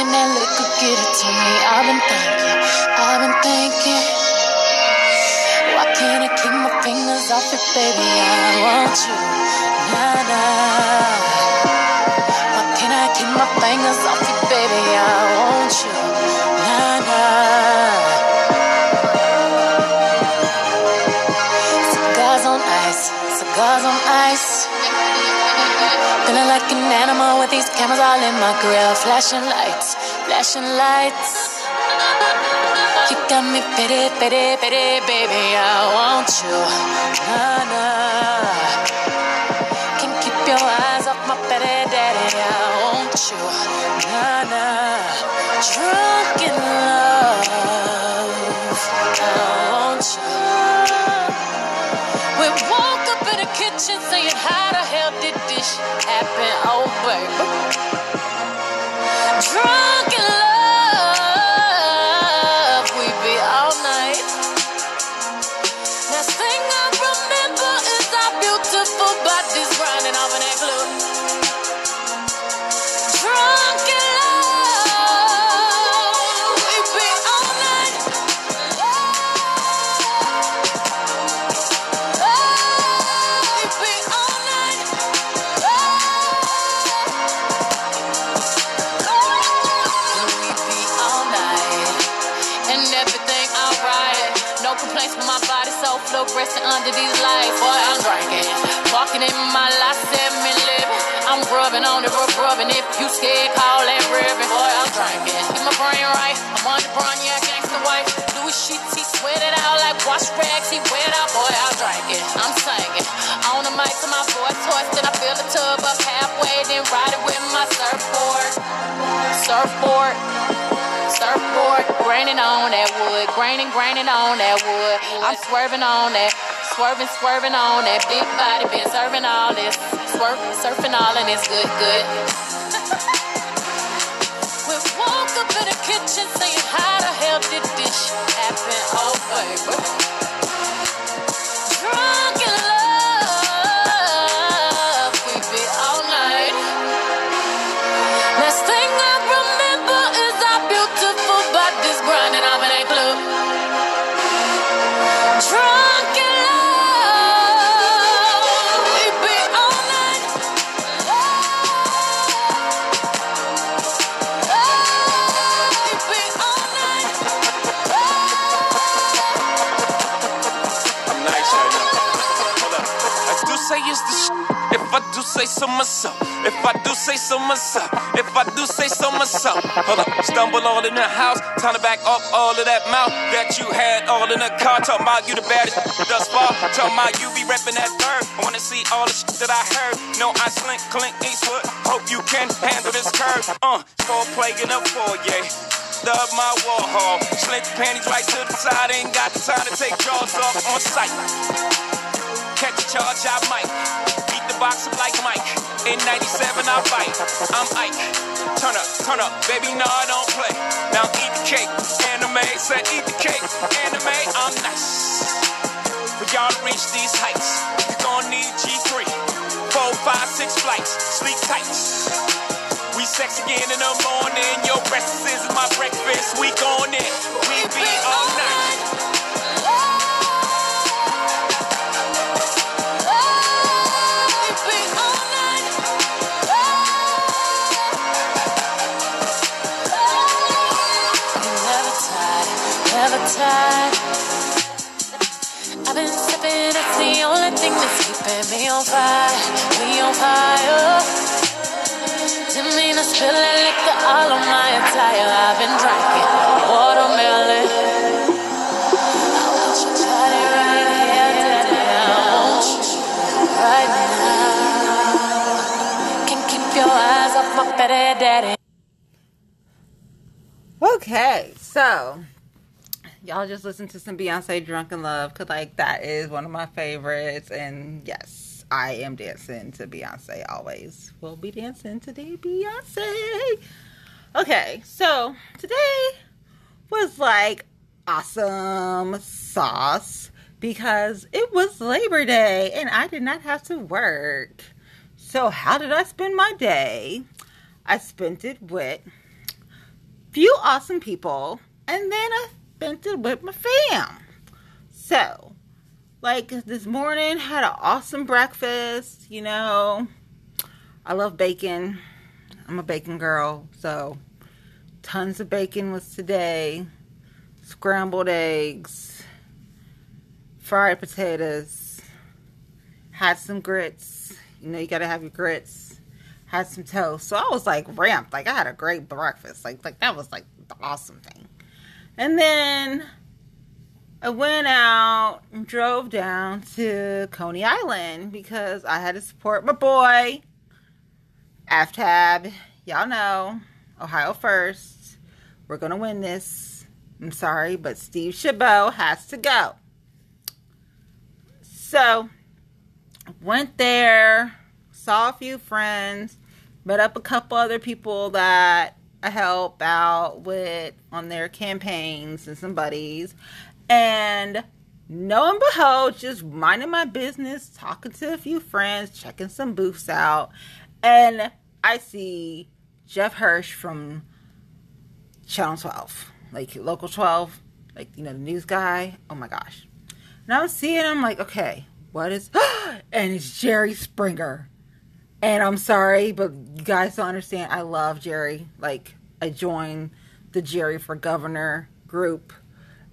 when that liquor get it to me. I've been thinking, I've been thinking. Why can't I keep my fingers off it, baby? I want you, nah nah. An animal with these cameras all in my grill. Flashing lights, flashing lights. You got me pity, pity, pity, baby. I want you. Nah. Can't keep your eyes off my pity, daddy. I want you. Nah. Drunk in love. I want you. Kitchen saying, How the hell did this happen? Oh, baby. Drunk under these lights. Boy, I'm drinking. Walking in my life, me living. I'm rubbing on the rub, rubbing. If you scared, call that ribbon. Boy, I'm drinking. Keep my brain right. I'm on the brown, yeah, gangsta white. Louis sheets, he sweat it out like wash rags. He wet out, boy, I'm drinking. I'm singing. On the mic to my voice, hoist, then I fill the tub up halfway, then ride it with my surfboard. Surfboard. Surfboard, graining on that wood, graining, graining on that wood. I'm swerving on that, swerving, swerving on that big body. Been serving all this, swerve, surfing all and it's good, good. we woke up in the kitchen saying, How the hell did this happen? Oh, baby. If I do say so myself. If I do say so myself. If I do say so myself. Hold up. Stumble all in the house. Time to back up all of that mouth that you had all in the car. Talking about you the baddest thus far. Talking about you be repping that third. I wanna see all the shit that I heard. No, I slink, clink, Eastwood. Hope you can handle this curve. Uh, for plague in a foyer. Love my Warhol. Slint the panties right to the side. Ain't got the time to take jaws off on sight. Catch a charge, I might. Beat the box up like Mike. In 97, I fight. I'm Ike. Turn up, turn up, baby, no, I don't play. Now eat the cake. Anime, said eat the cake. Anime, I'm nice. For y'all to reach these heights, you gon' need G3. Four, five, six flights. Sleep tight. We sex again in the morning. Your breakfast is my breakfast. We gon' on fire, me on fire. Didn't mean to spill that liquor all on my attire. I've been drinking watermelon. I want you. Okay, so y'all just listen to some Beyonce Drunk in Love because, like, that is one of my favorites. And yes, I am dancing to Beyonce always. We'll be dancing today, Beyonce. Okay, so today was like awesome sauce because it was Labor Day and I did not have to work. So, how did I spend my day? I spent it with few awesome people, and then I spent it with my fam. Like this morning, had an awesome breakfast. You know, I love bacon. I'm a bacon girl, so tons of bacon was today. Scrambled eggs, fried potatoes, had some grits. You know, you gotta have your grits. Had some toast. So I was like ramped. Like I had a great breakfast. Like like that was like the awesome thing. And then I went out and drove down to Coney Island because I had to support my boy. AFTAB. Y'all know. Ohio first. We're gonna win this. I'm sorry, but Steve Chabot has to go. So went there, saw a few friends, met up a couple other people that I help out with on their campaigns and some buddies. And lo and behold, just minding my business, talking to a few friends, checking some booths out. And I see Jeff Hirsch from Channel 12, like Local 12, like, you know, the news guy. Oh my gosh. And I'm seeing, I'm like, okay, what is, and it's Jerry Springer. And I'm sorry, but you guys don't understand. I love Jerry. Like, I joined the Jerry for Governor group,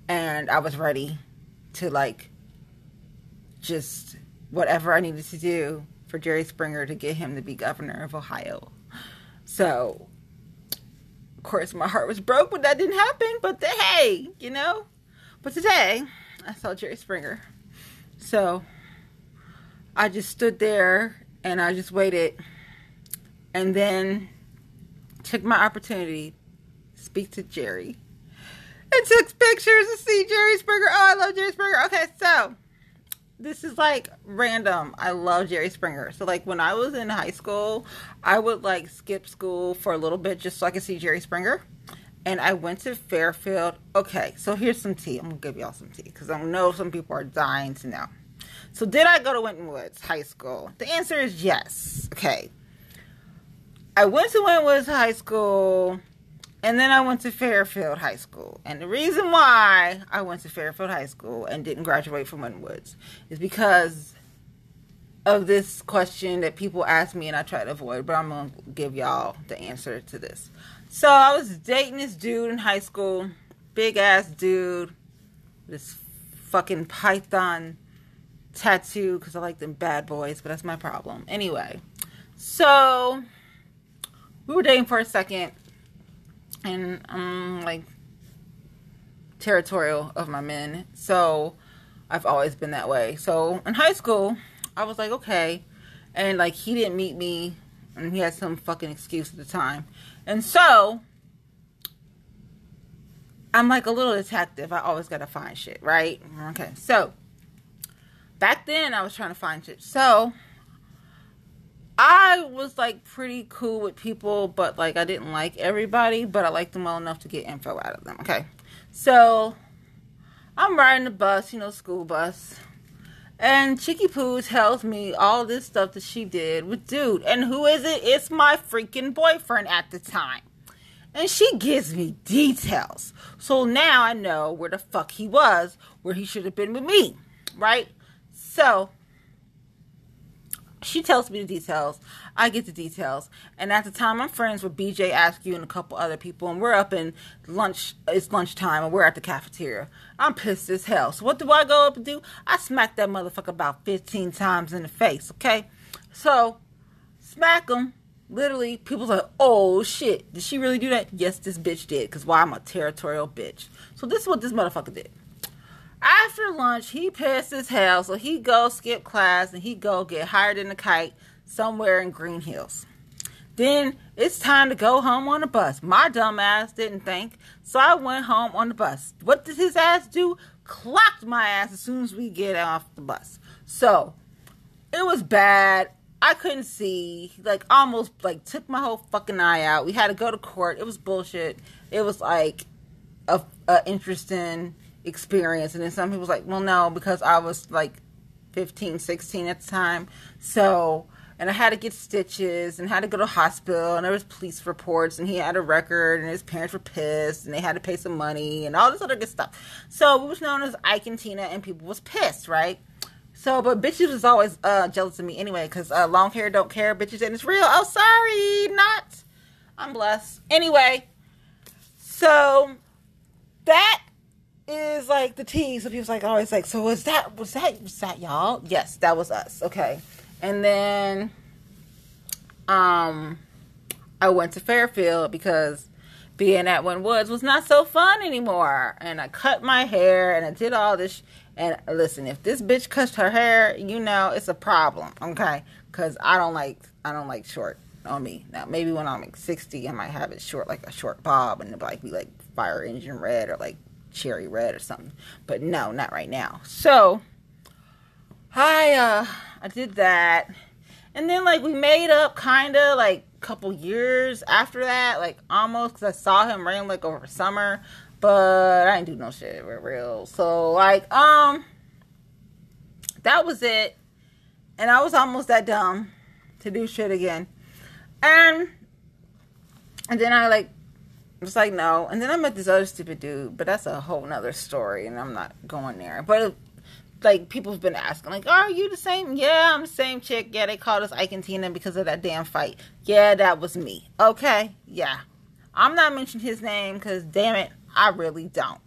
and I was ready to, like, just whatever I needed to do for Jerry Springer to get him to be governor of Ohio. So, of course, my heart was broke when that didn't happen, but the, hey, you know. But today, I saw Jerry Springer. So, I just stood there and I just waited and then took my opportunity to speak to Jerry and took pictures to see Jerry Springer. Oh, I love Jerry Springer. Okay, so this is like random. I love Jerry Springer. So like when I was in high school, I would like skip school for a little bit just so I could see Jerry Springer. And I went to Fairfield. Okay, so here's some tea. I'm gonna give y'all some tea because I know some people are dying to know. So did I go to Winton Woods High School? The answer is yes. Okay. I went to Winton Woods High School and then I went to Fairfield High School. And the reason why I went to Fairfield High School and didn't graduate from Woods is because of this question that people ask me and I try to avoid, but I'm going to give y'all the answer to this. So I was dating this dude in high school, big ass dude, this fucking python tattoo because I like them bad boys, but that's my problem. Anyway, so we were dating for a second, and I'm um, like territorial of my men, so I've always been that way. So in high school, I was like, okay, and like he didn't meet me, and he had some fucking excuse at the time, and so. I'm like a little detective. I always gotta find shit, right? Okay, so back then I was trying to find shit. So I was like pretty cool with people, but like I didn't like everybody, but I liked them well enough to get info out of them. Okay. So I'm riding the bus, you know, school bus. And Chicky Poo tells me all this stuff that she did with dude. And who is it? It's my freaking boyfriend at the time. And she gives me details. So now I know where the fuck he was, where he should have been with me. Right? So she tells me the details. I get the details. And at the time, I'm friends with BJ Askew and a couple other people, and we're up in lunch. It's lunchtime, and we're at the cafeteria. I'm pissed as hell. So what do I go up and do? I smack that motherfucker about 15 times in the face. Okay, so smack him. Literally, people's like, "Oh shit, did she really do that?" Yes, this bitch did. Cause why? I'm a territorial bitch. So this is what this motherfucker did. After lunch, he pissed as hell, so he go skip class and he go get hired in a kite somewhere in Green Hills. Then it's time to go home on the bus. My dumb ass didn't think, so I went home on the bus. What did his ass do? Clocked my ass as soon as we get off the bus. So it was bad. I couldn't see. Like almost like took my whole fucking eye out. We had to go to court. It was bullshit. It was like a, a interesting experience. And then some people's like, well, no, because I was like 15, 16 at the time. So and I had to get stitches and had to go to hospital and there was police reports and he had a record and his parents were pissed and they had to pay some money and all this other good stuff. So it was known as Ike and Tina and people was pissed, right? So, but bitches was always uh, jealous of me anyway because uh, long hair don't care, bitches, and it's real. Oh, sorry, not. I'm blessed. Anyway, so that is like the tea. So people's like always like, so was that was that was that y'all? Yes, that was us. Okay. And then um I went to Fairfield because being at Woods was not so fun anymore. And I cut my hair and I did all this. Sh- and listen, if this bitch cuts her hair, you know it's a problem, okay? Because I don't like I don't like short on me. Now maybe when I'm like 60, I might have it short, like a short bob, and like be like fire engine red or like cherry red or something. But no, not right now. So I uh I did that. And then like we made up kind of like a couple years after that, like almost cuz I saw him rain like over summer, but I didn't do no shit for real. So like um that was it. And I was almost that dumb to do shit again. And and then I like was like no. And then I met this other stupid dude, but that's a whole nother story and I'm not going there. But like people's been asking, like, are you the same? Yeah, I'm the same chick. Yeah, they called us Ike and Tina because of that damn fight. Yeah, that was me. Okay, yeah. I'm not mentioning his name because damn it, I really don't.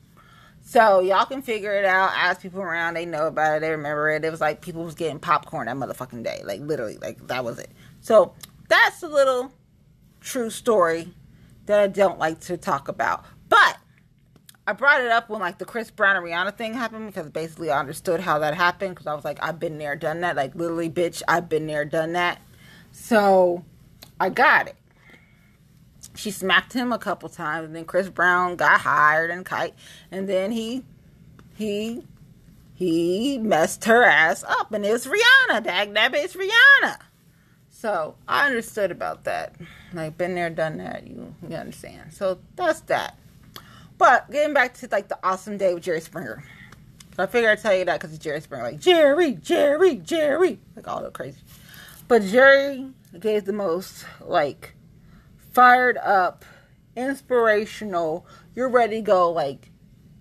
So y'all can figure it out. Ask people around. They know about it. They remember it. It was like people was getting popcorn that motherfucking day. Like literally, like that was it. So that's a little true story that I don't like to talk about. But I brought it up when like the Chris Brown and Rihanna thing happened because basically I understood how that happened because I was like, I've been there, done that. Like literally, bitch, I've been there, done that. So I got it. She smacked him a couple times, and then Chris Brown got hired and kite, and then he he he messed her ass up, and it's Rihanna. Dag that bitch Rihanna. So I understood about that. Like been there, done that. You you understand. So that's that. But getting back to like the awesome day with Jerry Springer. So I figured I'd tell you that because it's Jerry Springer. Like Jerry, Jerry, Jerry. Like all the crazy. But Jerry gave the most like fired up, inspirational, you're ready to go like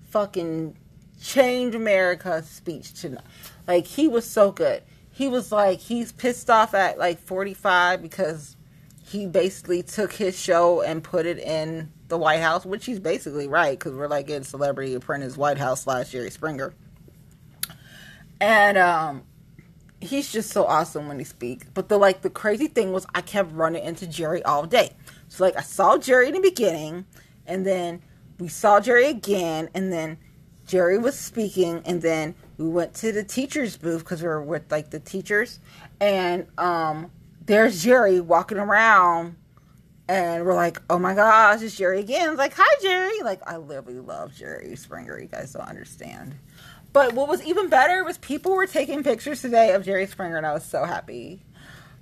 fucking change America speech tonight. Like he was so good. He was like he's pissed off at like 45 because he basically took his show and put it in the White House, which he's basically right because we're like in Celebrity Apprentice White House slash Jerry Springer. And um, he's just so awesome when he speaks. But the like the crazy thing was I kept running into Jerry all day. So like I saw Jerry in the beginning, and then we saw Jerry again, and then Jerry was speaking, and then we went to the teachers booth because we were with like the teachers, and um, there's Jerry walking around, and we're like, oh my gosh, it's Jerry again. It's like, hi Jerry. Like I literally love Jerry Springer. You guys don't understand. But what was even better was people were taking pictures today of Jerry Springer, and I was so happy.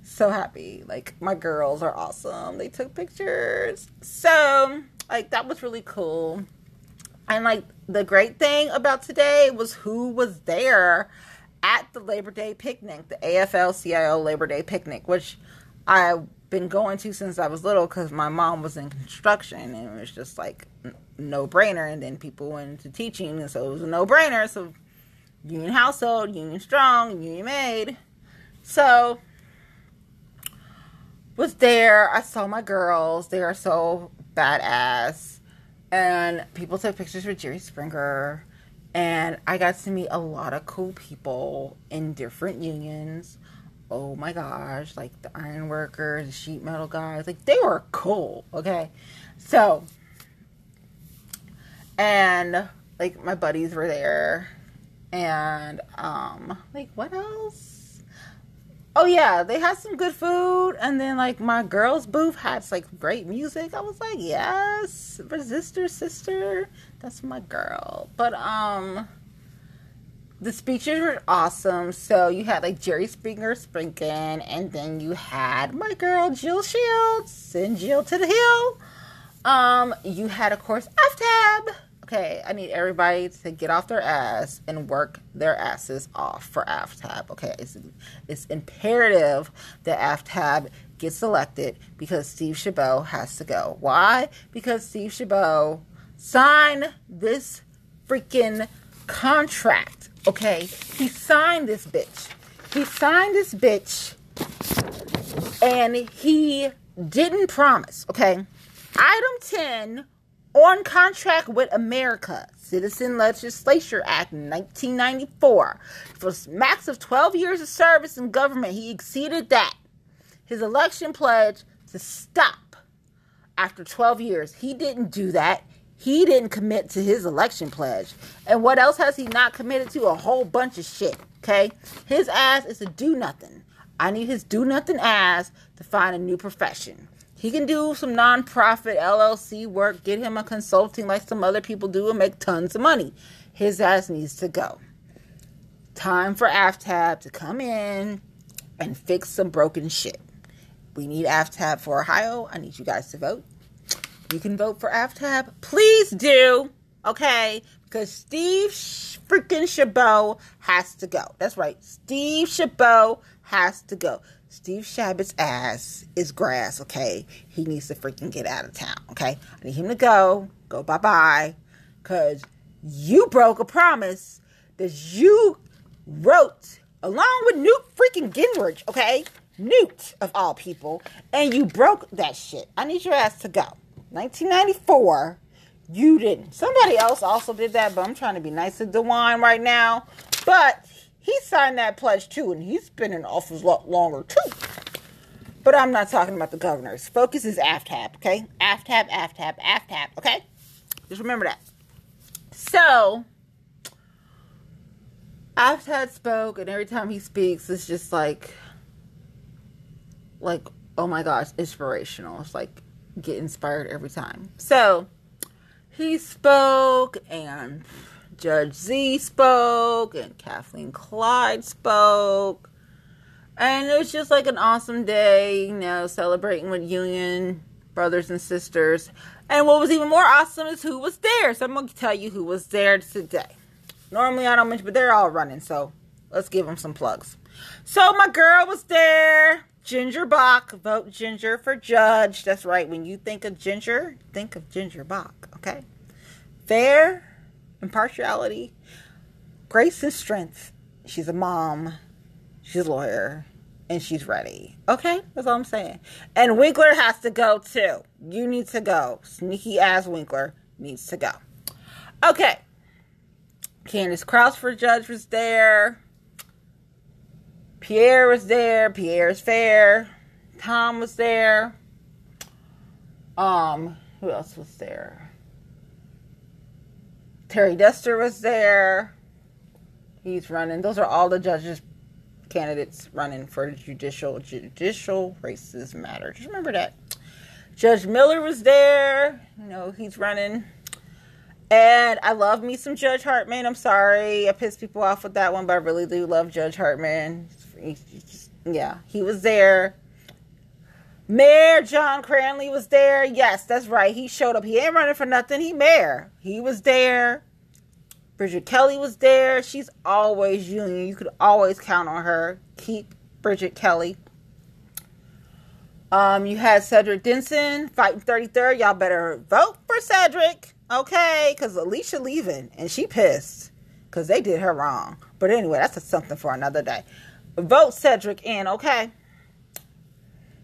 So happy. Like, my girls are awesome. They took pictures. So, like, that was really cool. And, like, the great thing about today was who was there at the Labor Day picnic, the AFL CIO Labor Day picnic, which I've been going to since I was little because my mom was in construction and it was just like no brainer. And then people went into teaching, and so it was a no brainer. So, union household, union strong, union made. So, was there. I saw my girls. They are so badass. And people took pictures with Jerry Springer. And I got to meet a lot of cool people in different unions. Oh my gosh, like the iron workers, the sheet metal guys, like they were cool, okay? So, and like my buddies were there. And, um, like what else? Oh yeah, they had some good food, and then like my girls' booth had like great music. I was like, yes, resistor sister, that's my girl. But um, the speeches were awesome. So you had like Jerry Springer speaking, and then you had my girl Jill Shields, send Jill to the hill. Um, you had of course AFTAB Okay, I need everybody to get off their ass and work their asses off for AFTAB. Okay, it's, it's imperative that AFTAB gets elected because Steve Chabot has to go. Why? Because Steve Chabot signed this freaking contract. Okay, he signed this bitch. He signed this bitch and he didn't promise. Okay, item 10 on contract with America, Citizen Legislature Act 1994. For max of 12 years of service in government, he exceeded that. His election pledge to stop after 12 years. He didn't do that. He didn't commit to his election pledge. And what else has he not committed to? A whole bunch of shit. Okay? His ass is to do nothing. I need his do nothing ass to find a new profession. He can do some nonprofit LLC work, get him a consulting like some other people do, and make tons of money. His ass needs to go. Time for AFTAB to come in and fix some broken shit. We need AFTAB for Ohio. I need you guys to vote. You can vote for AFTAB. Please do. Okay? Because Steve freaking Chabot has to go. That's right. Steve Chabot has to go. Steve Chabot's ass is grass, okay? He needs to freaking get out of town, okay? I need him to go, go bye bye, because you broke a promise that you wrote along with Newt freaking Gingrich, okay? Newt, of all people, and you broke that shit. I need your ass to go. 1994, you didn't. Somebody else also did that, but I'm trying to be nice to DeWine right now. But he signed that pledge too, and he's been in office a lot longer too. But I'm not talking about the governors. Focus is AFTAB, okay? AFTAB, AFTAB, AFTAB, okay? Just remember that. So, AFTAB spoke, and every time he speaks, it's just like, like, oh my gosh, inspirational. It's like get inspired every time. So, he spoke, and Judge Z spoke and Kathleen Clyde spoke. And it was just like an awesome day, you know, celebrating with Union brothers and sisters. And what was even more awesome is who was there. So I'm going to tell you who was there today. Normally I don't mention, but they're all running. So let's give them some plugs. So my girl was there. Ginger Bock. Vote Ginger for judge. That's right. When you think of Ginger, think of Ginger Bock. Okay. Fair impartiality, grace and strength. She's a mom, she's a lawyer, and she's ready. Okay, that's all I'm saying. And Winkler has to go too. You need to go. Sneaky ass Winkler needs to go. Okay. Candace Crouse for judge was there. Pierre was there. Pierre's fair. Tom was there. Um, who else was there? Terry Duster was there. He's running. Those are all the judges candidates running for judicial judicial races matter. Just remember that. Judge Miller was there. You know, he's running. And I love me some Judge Hartman. I'm sorry I pissed people off with that one, but I really do love Judge Hartman. yeah, he was there. Mayor John Cranley was there. Yes, that's right. He showed up. He ain't running for nothing. He mayor. He was there. Brigid Kelly was there. She's always union. You could always count on her. Keep Brigid Kelly. Um, you had Cedric Denson fighting 33rd. Y'all better vote for Cedric, okay? Because Alicia leaving and she pissed because they did her wrong. But anyway, that's something for another day. Vote Cedric in, okay?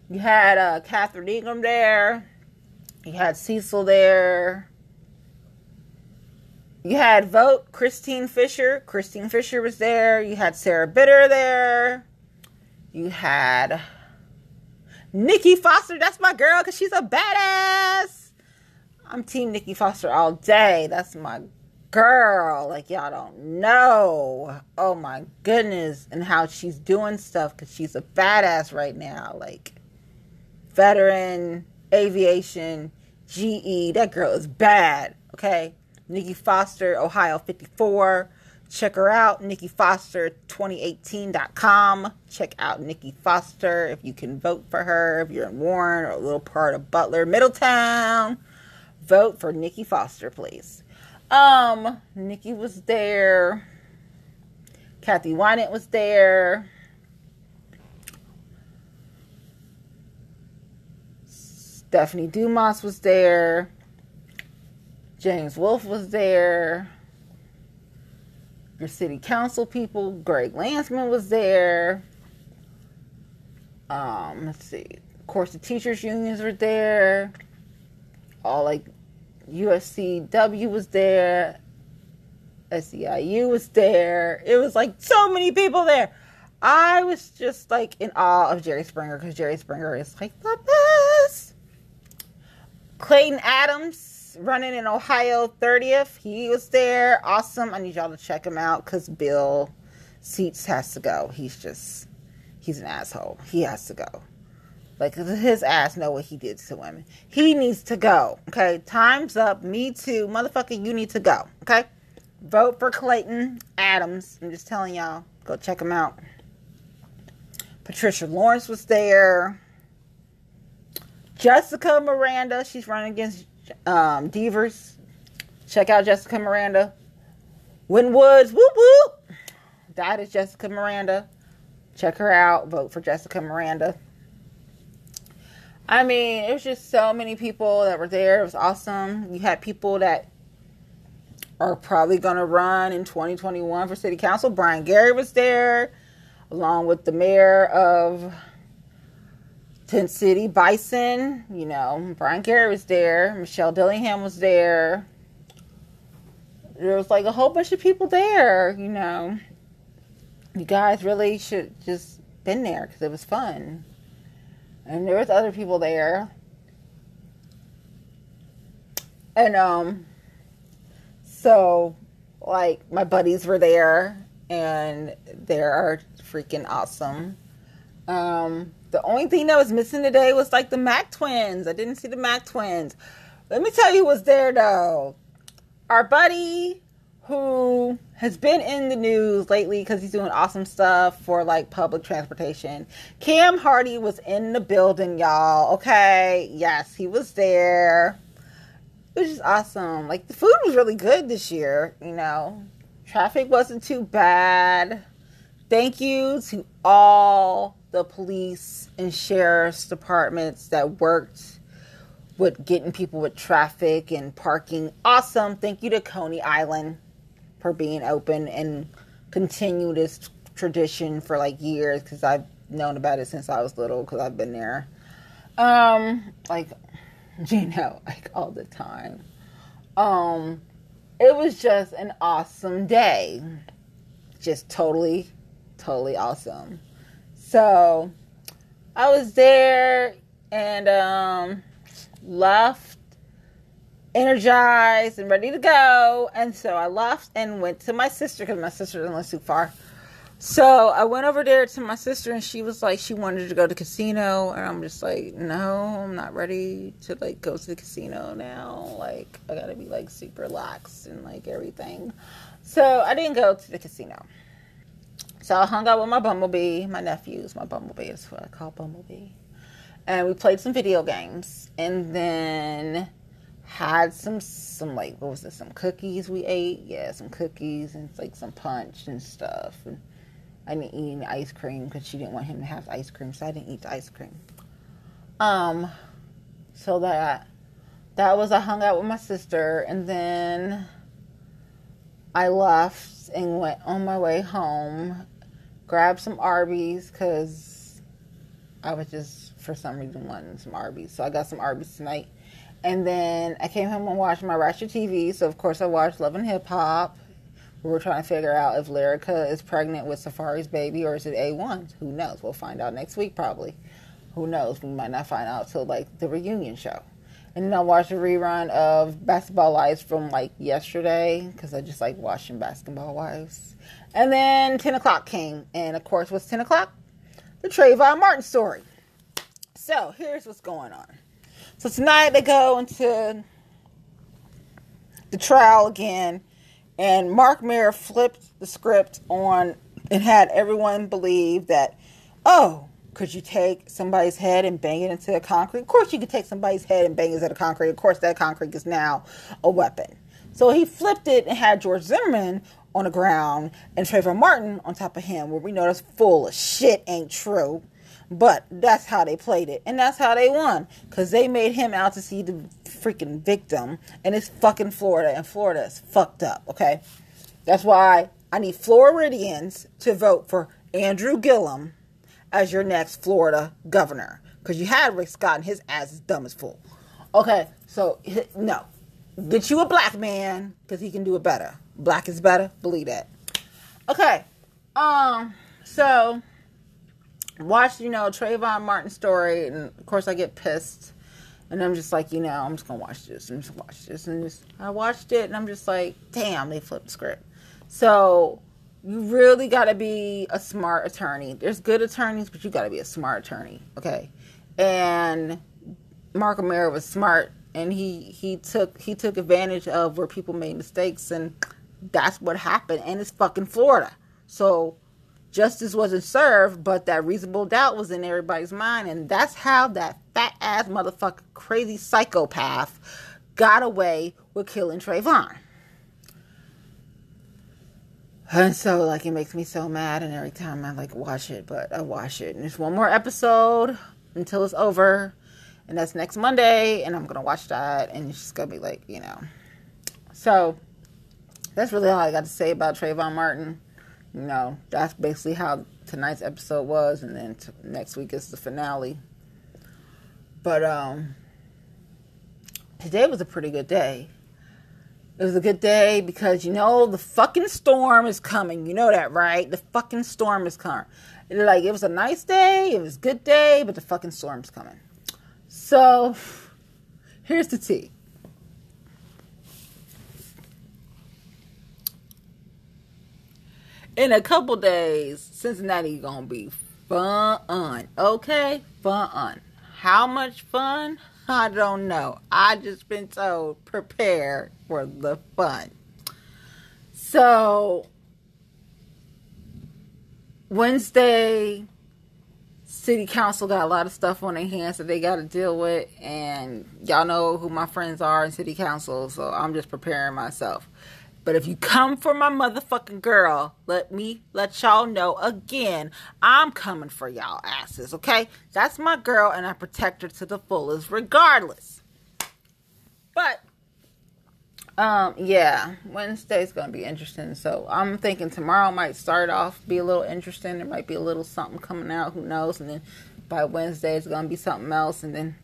You had uh, Catherine Ingram there. You had Cecil there. You had vote Christine Fisher. Christine Fisher was there. You had Sarah Bitter there. You had Nikki Foster. That's my girl because she's a badass. I'm Team Nikki Foster all day. That's my girl. Like, y'all don't know. Oh my goodness. And how she's doing stuff because she's a badass right now. Like, veteran, aviation, GE. That girl is bad, okay? Nikki Foster, Ohio 54. Check her out, Nikki NikkiFoster2018.com. Check out Nikki Foster if you can vote for her, if you're in Warren or a little part of Butler, Middletown. Vote for Nikki Foster, please. Um, Nikki was there. Kathy Wynant was there. Stephanie Dumas was there. James Wolf was there. Your city council people, Greg Landsman was there. Um, let's see. Of course, the teachers' unions were there. All like UFCW was there. SEIU was there. It was like so many people there. I was just like in awe of Jerry Springer because Jerry Springer is like the best. Clayton Adams running in Ohio 30th. He was there. Awesome. I need y'all to check him out because Bill Seats has to go. He's just, he's an asshole. He has to go. Like his ass know what he did to women. He needs to go. Okay, time's up. Me too, motherfucker. You need to go. Okay, vote for Clayton Adams. I'm just telling y'all. Go check him out. Patricia Lawrence was there. Jessica Miranda. She's running against um, Devers. Check out Jessica Miranda. Woods. Whoop whoop. That is Jessica Miranda. Check her out. Vote for Jessica Miranda. I mean, it was just so many people that were there. It was awesome. You had people that are probably going to run in 2021 for city council. Brian Garry was there, along with the mayor of Tent City, Bison. You know, Brian Garry was there. Michelle Dillingham was there. There was like a whole bunch of people there, you know. You guys really should just been there because it was fun and there was other people there. And um so like my buddies were there and they are freaking awesome. Um the only thing that was missing today was like the Mac twins. I didn't see the Mac twins. Let me tell you who was there though. Our buddy who has been in the news lately because he's doing awesome stuff for like public transportation. Cam Hardy was in the building, y'all. Okay, yes, he was there. It was just awesome. Like the food was really good this year, you know. Traffic wasn't too bad. Thank you to all the police and sheriff's departments that worked with getting people with traffic and parking. Awesome. Thank you to Coney Island for being open and continue this tradition for like years because I've known about it since I was little because I've been there. Um, like, you know, like all the time. Um, it was just an awesome day. Just totally, totally awesome. So I was there and um left energized and ready to go. And so I left and went to my sister because my sister doesn't live too far. So I went over there to my sister and she was like she wanted to go to the casino and I'm just like no I'm not ready to like go to the casino now like I gotta be like super relaxed and like everything so I didn't go to the casino so I hung out with my bumblebee my nephews my bumblebee is what I call bumblebee. And we played some video games and then had some some like what was it some cookies we ate? Yeah some cookies and like some punch and stuff. And I didn't eat any ice cream because she didn't want him to have ice cream so I didn't eat the ice cream. Um so that that was I hung out with my sister and then I left and went on my way home grabbed some Arby's because I was just for some reason wanting some Arby's so I got some Arby's tonight and then I came home and watched my Ratchet TV. So, of course, I watched Love and Hip Hop. We were trying to figure out if Lyrica is pregnant with Safaree's baby or is it A1. Who knows? We'll find out next week, probably. Who knows? We might not find out till like the reunion show. And then I watched a rerun of Basketball Wives from like yesterday because I just like watching Basketball Wives. And then 10 o'clock came. And of course, what's 10 o'clock? The Trayvon Martin story. So here's what's going on. So tonight they go into the trial again, and Mark O'Mara flipped the script on and had everyone believe that, oh, could you take somebody's head and bang it into a concrete? Of course, you could take somebody's head and bang it into the concrete. Of course, that concrete is now a weapon. So he flipped it and had George Zimmerman on the ground and Trayvon Martin on top of him, where we know that's full of shit ain't true. But that's how they played it. And that's how they won. Because they made him out to see the freaking victim. And it's fucking Florida. And Florida is fucked up, okay? That's why I need Floridians to vote for Andrew Gillum as your next Florida governor. Because you had Rick Scott and his ass is dumb as fool. Okay, so no. Get you a black man because he can do it better. Black is better, believe that. Okay, um, so watch, you know, Trayvon Martin story, and of course I get pissed. And I'm just like, you know, I'm just gonna watch this and just watch this. And just I watched it and I'm just like, damn, they flipped the script. So you really gotta be a smart attorney. There's good attorneys, but you gotta be a smart attorney, okay? And Mark O'Mara was smart and he he took he took advantage of where people made mistakes and that's what happened and it's fucking Florida. So justice wasn't served, but that reasonable doubt was in everybody's mind and that's how that fat ass motherfucker crazy psychopath got away with killing Trayvon. And so like it makes me so mad and every time I like watch it, but I watch it. And it's one more episode until it's over and that's next Monday, and I'm gonna watch that, and it's just gonna be like, you know. So that's really all I got to say about Trayvon Martin. You know, that's basically how tonight's episode was, and then t- next week is the finale. But um, today was a pretty good day. It was a good day because you know the fucking storm is coming. You know that, right? The fucking storm is coming. Like it was a nice day, it was a good day, but the fucking storm's coming. So here's the tea. In a couple days, Cincinnati gonna be fun. Okay, fun. How much fun? I don't know. I just been told prepare for the fun. So Wednesday, city council got a lot of stuff on their hands that they got to deal with, and y'all know who my friends are in city council, so I'm just preparing myself. But if you come for my motherfucking girl, let me let y'all know again, I'm coming for y'all asses, okay? That's my girl, and I protect her to the fullest, regardless. But um, yeah, Wednesday's gonna be interesting. So I'm thinking tomorrow might start off be a little interesting. There might be a little something coming out, who knows? And then by Wednesday it's gonna be something else, and then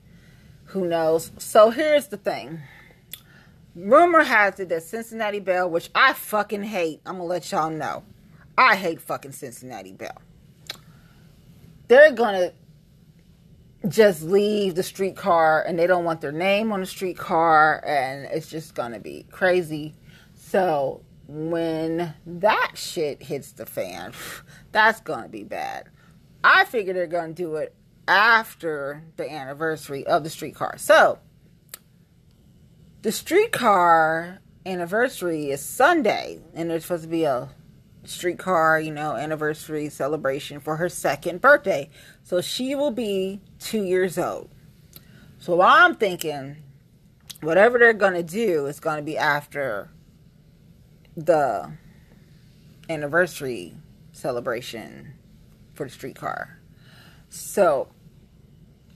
who knows? So here's the thing. Rumor has it that Cincinnati Bell, which I fucking hate, I'm gonna let y'all know. I hate fucking Cincinnati Bell. They're gonna just leave the streetcar and they don't want their name on the streetcar and it's just gonna be crazy. So when that shit hits the fan, that's gonna be bad. I figure they're gonna do it after the anniversary of the streetcar. So the streetcar anniversary is Sunday and there's supposed to be a streetcar, you know, anniversary celebration for her second birthday. So she will be two years old. So I'm thinking whatever they're going to do is going to be after the anniversary celebration for the streetcar. So,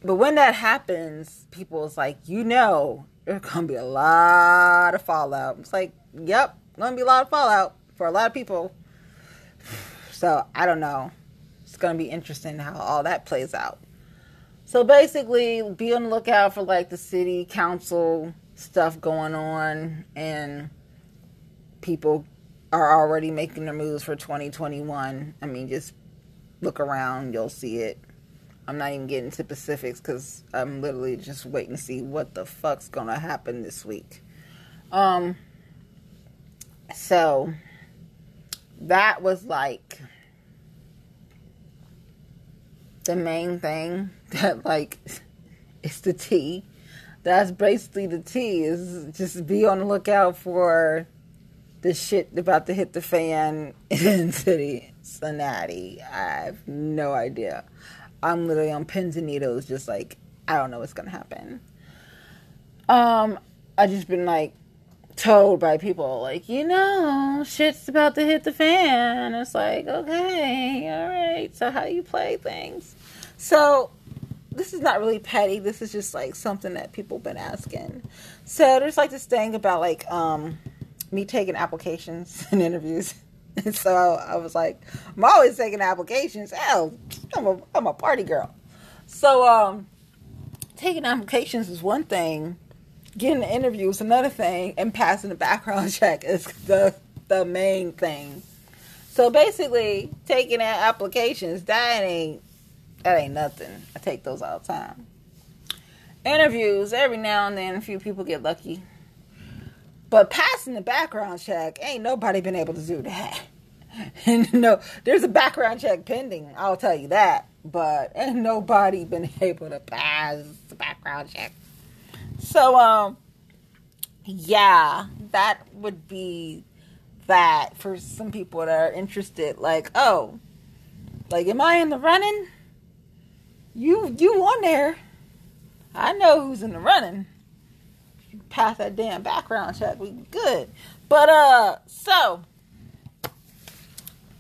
but when that happens, people is like, you know, there's going to be a lot of fallout. It's like, yep, going to be a lot of fallout for a lot of people so I don't know. It's going to be interesting how all that plays out. So basically, be on the lookout for like the city council stuff going on, and people are already making their moves for 2021. I mean, just look around, you'll see it. I'm not even getting to specifics because I'm literally just waiting to see what the fuck's gonna happen this week. Um, so that was like the main thing that like is the tea. That's basically the tea is just be on the lookout for the shit about to hit the fan in Cincinnati. I have no idea. I'm literally on pins and needles, just like I don't know what's gonna happen. Um, I just been like told by people like, you know, shit's about to hit the fan. It's like, okay, all right. So how you play things? So this is not really petty. This is just like something that people been asking. So there's like this thing about like um me taking applications and interviews. And so I, I was like, I'm always taking applications. Hell, I'm a I'm a party girl. So um taking applications is one thing getting an interview is another thing, and passing the background check is the the main thing. So basically, taking out applications that ain't that ain't nothing. I take those all the time. Interviews every now and then, a few people get lucky, but passing the background check ain't nobody been able to do that. And no, there's a background check pending. I'll tell you that, but ain't nobody been able to pass the background check. So, um, yeah, that would be that for some people that are interested. Like, oh, like, am I in the running? You, you on there? I know who's in the running. Pass that damn background check, we good. But uh, so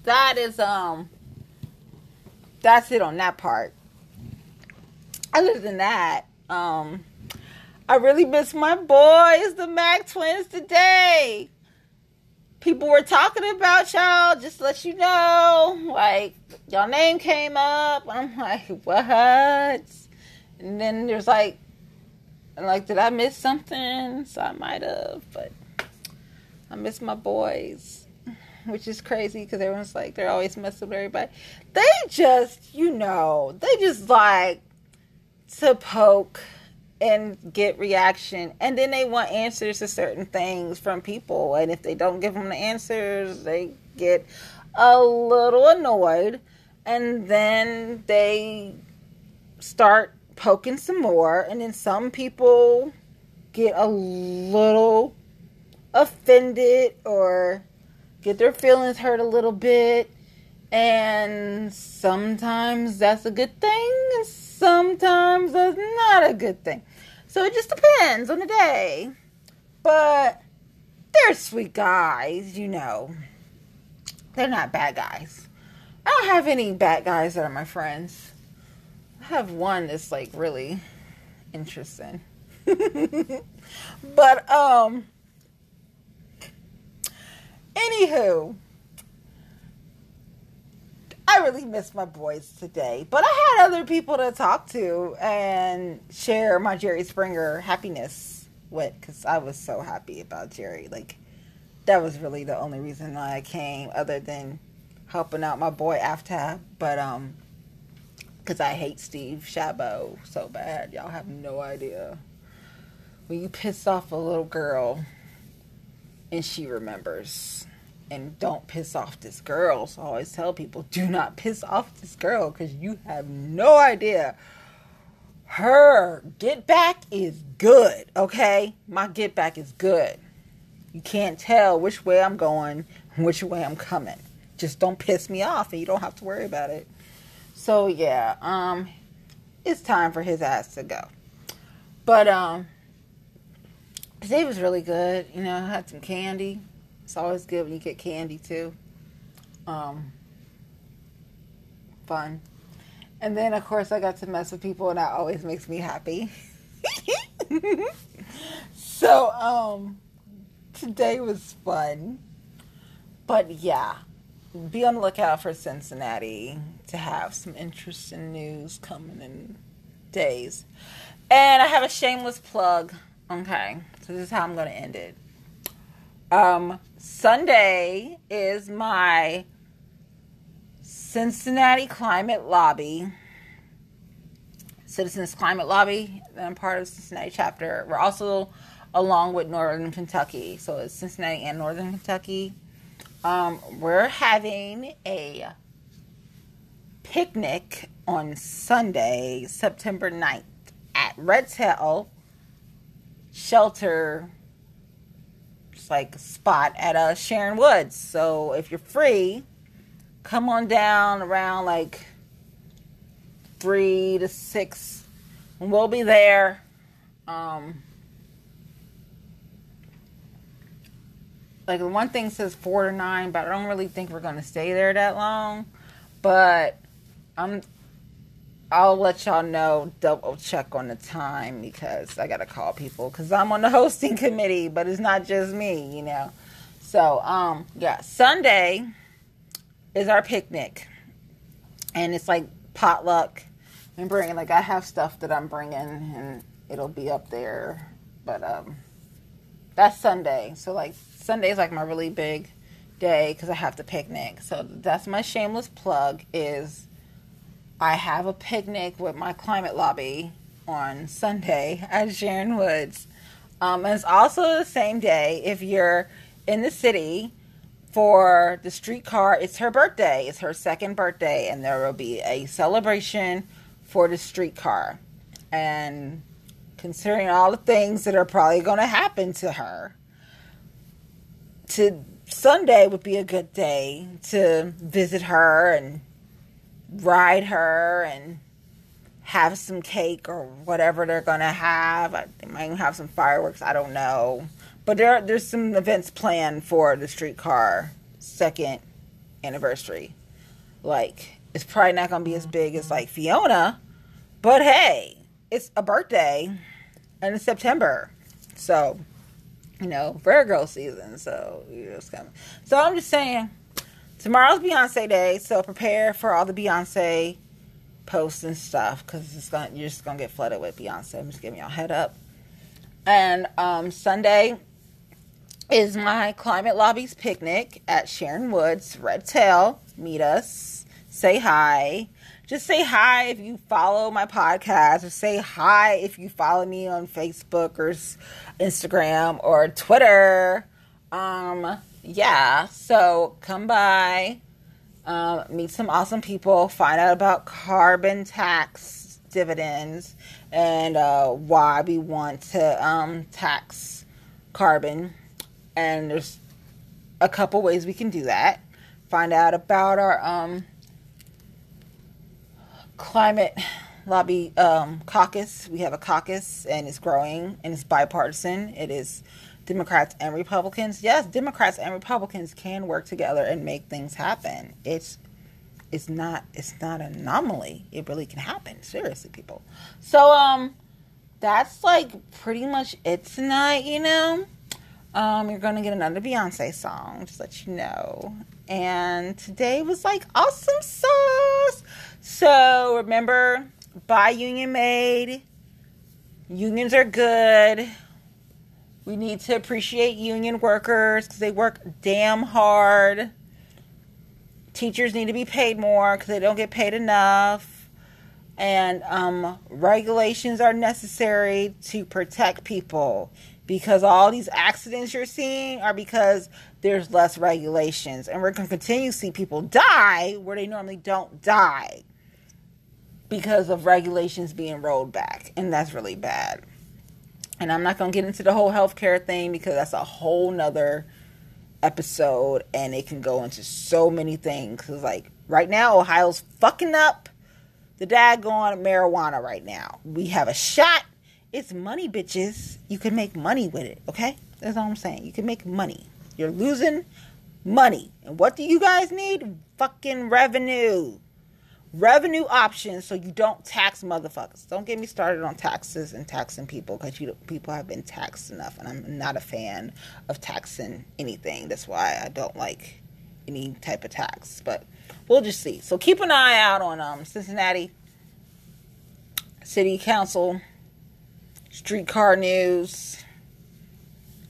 that is um, that's it on that part. Other than that, um I really miss my boys, the Mac twins, today. People were talking about y'all, just let you know. Like, y'all name came up. I'm like, what? And then there's like, like, did I miss something? So I might have, but I miss my boys, which is crazy because everyone's like, they're always messing with everybody. They just, you know, they just like to poke and get reaction. And then they want answers to certain things from people. And if they don't give them the answers they get a little annoyed. And then they start poking some more. And then some people get a little offended or get their feelings hurt a little bit. And sometimes that's a good thing sometimes that's not a good thing. So it just depends on the day. But they're sweet guys, you know. They're not bad guys. I don't have any bad guys that are my friends. I have one that's like really interesting. but um anywho, I really miss my boys today, but I had other people to talk to and share my Jerry Springer happiness with because I was so happy about Jerry. Like, that was really the only reason I came, other than helping out my boy Aftab. But, um, because I hate Steve Chabot so bad. Y'all have no idea. When you piss off a little girl and she remembers and don't piss off this girl. So I always tell people, do not piss off this girl because you have no idea. Her get back is good, okay? My get back is good. You can't tell which way I'm going, which way I'm coming. Just don't piss me off and you don't have to worry about it. So yeah, um it's time for his ass to go. But um today was really good. You know, I had some candy it's always good when you get candy too. Um, fun. And then, of course, I got to mess with people, and that always makes me happy. so, um, today was fun. But yeah, be on the lookout for Cincinnati to have some interesting news coming in days. And I have a shameless plug. Okay, so this is how I'm going to end it. Um, Sunday is my Cincinnati Climate Lobby, Citizens Climate Lobby. I'm part of the Cincinnati chapter. We're also along with Northern Kentucky, so it's Cincinnati and Northern Kentucky. Um, we're having a picnic on Sunday, September 9th at Red Tail Shelter like spot at uh, Sharon Woods. So if you're free, come on down around like three to six, and we'll be there. Um, like the one thing says four to nine, but I don't really think we're gonna stay there that long. But I'm I'll let y'all know, double check on the time because I gotta call people because I'm on the hosting committee, but it's not just me, you know. So, um, yeah, Sunday is our picnic, and it's like potluck. I'm bringing like I have stuff that I'm bringing, and it'll be up there. But um, that's Sunday. So like Sunday is like my really big day because I have the picnic. So that's my shameless plug is I have a picnic with my climate lobby on Sunday at Sharon Woods. Um, and it's also the same day if you're in the city for the streetcar. It's her birthday. It's her second birthday, and there will be a celebration for the streetcar. And considering all the things that are probably going to happen to her, to Sunday would be a good day to visit her and ride her and have some cake or whatever they're gonna have. They might even have some fireworks. I don't know, but there there's some events planned for the streetcar second anniversary. Like it's probably not gonna be as big as like Fiona, but hey, it's a birthday and it's September, so you know Virgo season. So you know, it's coming. So I'm just saying tomorrow's Beyonce Day, so prepare for all the Beyonce posts and stuff because it's gonna you're just gonna get flooded with Beyonce. I'm just giving y'all head up. And um, Sunday is my climate lobby's picnic at Sharon Woods Red Tail. Meet us, say hi. Just say hi if you follow my podcast, or say hi if you follow me on Facebook or Instagram or Twitter. Um, yeah, so come by, um, meet some awesome people, find out about carbon tax dividends and uh, why we want to um, tax carbon. And there's a couple ways we can do that. Find out about our um, climate lobby um, caucus. We have a caucus and it's growing and it's bipartisan. It is Democrats and Republicans. Yes, Democrats and Republicans can work together and make things happen. It's it's not it's not an anomaly. It really can happen. Seriously, people. So um that's like pretty much it tonight, you know. Um, you're gonna get another Beyonce song, just let you know. And today was like awesome sauce. So remember, buy union made. Unions are good. We need to appreciate union workers because they work damn hard. Teachers need to be paid more because they don't get paid enough. And um, regulations are necessary to protect people because all these accidents you're seeing are because there's less regulations. And we're going to continue to see people die where they normally don't die because of regulations being rolled back. And that's really bad. And I'm not going to get into the whole healthcare thing because that's a whole nother episode and it can go into so many things. Because, like, right now, Ohio's fucking up the daggone marijuana right now. We have a shot. It's money, bitches. You can make money with it, okay? That's all I'm saying. You can make money. You're losing money. And what do you guys need? Fucking revenue revenue options so you don't tax motherfuckers. Don't get me started on taxes and taxing people because you people have been taxed enough, and I'm not a fan of taxing anything. That's why I don't like any type of tax. But we'll just see. So keep an eye out on um, Cincinnati City Council streetcar news.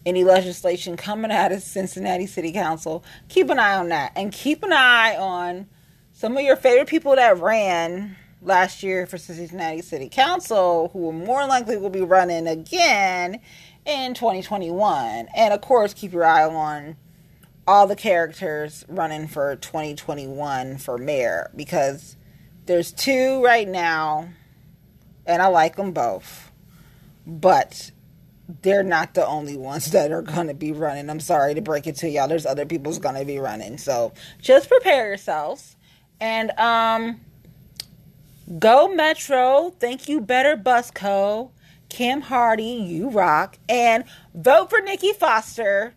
Any legislation coming out of Cincinnati City Council, keep an eye on that, and keep an eye on some of your favorite people that ran last year for Cincinnati City Council who more likely will be running again in 2021. And of course, keep your eye on all the characters running for 2021 for mayor because there's two right now and I like them both. But they're not the only ones that are going to be running. I'm sorry to break it to y'all. There's other people's going to be running. So just prepare yourselves. And um Go Metro, thank you, Better Busco, Cam Hardy, you rock, and vote for Nikki Foster.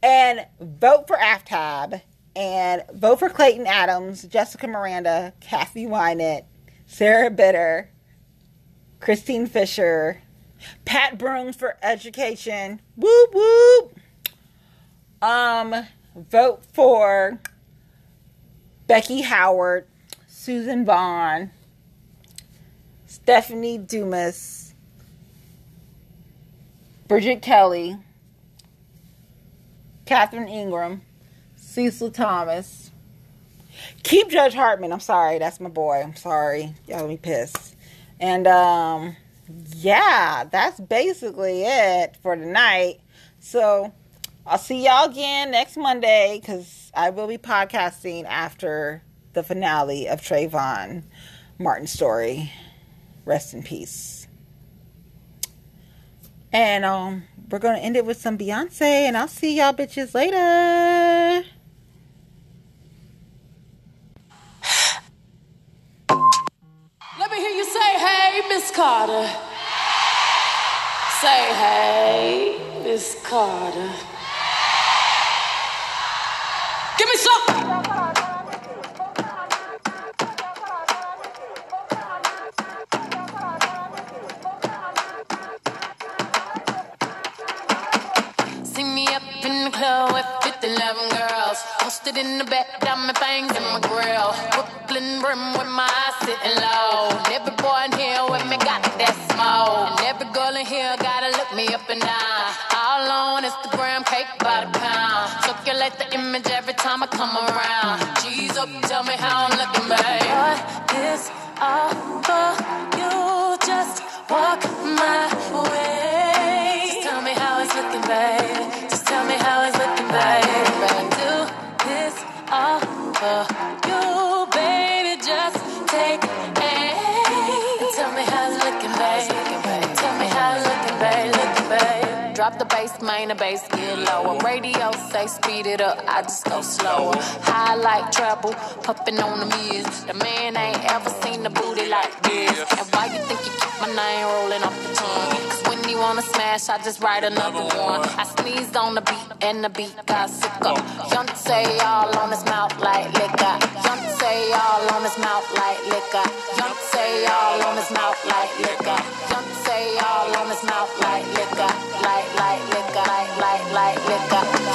And vote for AFTAB. And vote for Clayton Adams, Jessica Miranda, Kathy Wynett, Sarah Bitter, Christine Fisher, Pat Brooms for education. Whoop whoop. Um, vote for Becky Howard, Susan Vaughn, Stephanie Dumas, Brigid Kelly, Catherine Ingram, Cecil Thomas. Keep Judge Hartman. I'm sorry, that's my boy. I'm sorry. Y'all me piss. And um yeah, that's basically it for tonight. So I'll see y'all again next Monday because I will be podcasting after the finale of Trayvon Martin's story. Rest in peace. And um, we're gonna end it with some Beyonce, and I'll see y'all bitches later. Let me hear you say, hey, Miss Carter. Say, hey, Miss Carter. Low. And every boy in here with me got that smoke. And every girl in here gotta look me up and down. All on Instagram, cake by the pound. Circulate the image every time I come around. G's up, tell me how I'm looking, babe. What is all for you? Just walk my way. Just tell me how it's looking, babe. Just tell me how it's looking, babe. Do this all for Drop the bass, main the bass, get lower. Radio say speed it up, I just go slower. High like treble, puffing on the mirrors. The man ain't ever seen the booty like this. And why you think you keep my name rolling off the tongue? Cause when you wanna smash, I just write another one. I sneezed on the beat and the beat got sicker. Yoncé all on his mouth like liquor. Young say all on his mouth like liquor. Young say all on his mouth like liquor. Young say all on his mouth like liquor. Like, like liquor. Like, like, like liquor.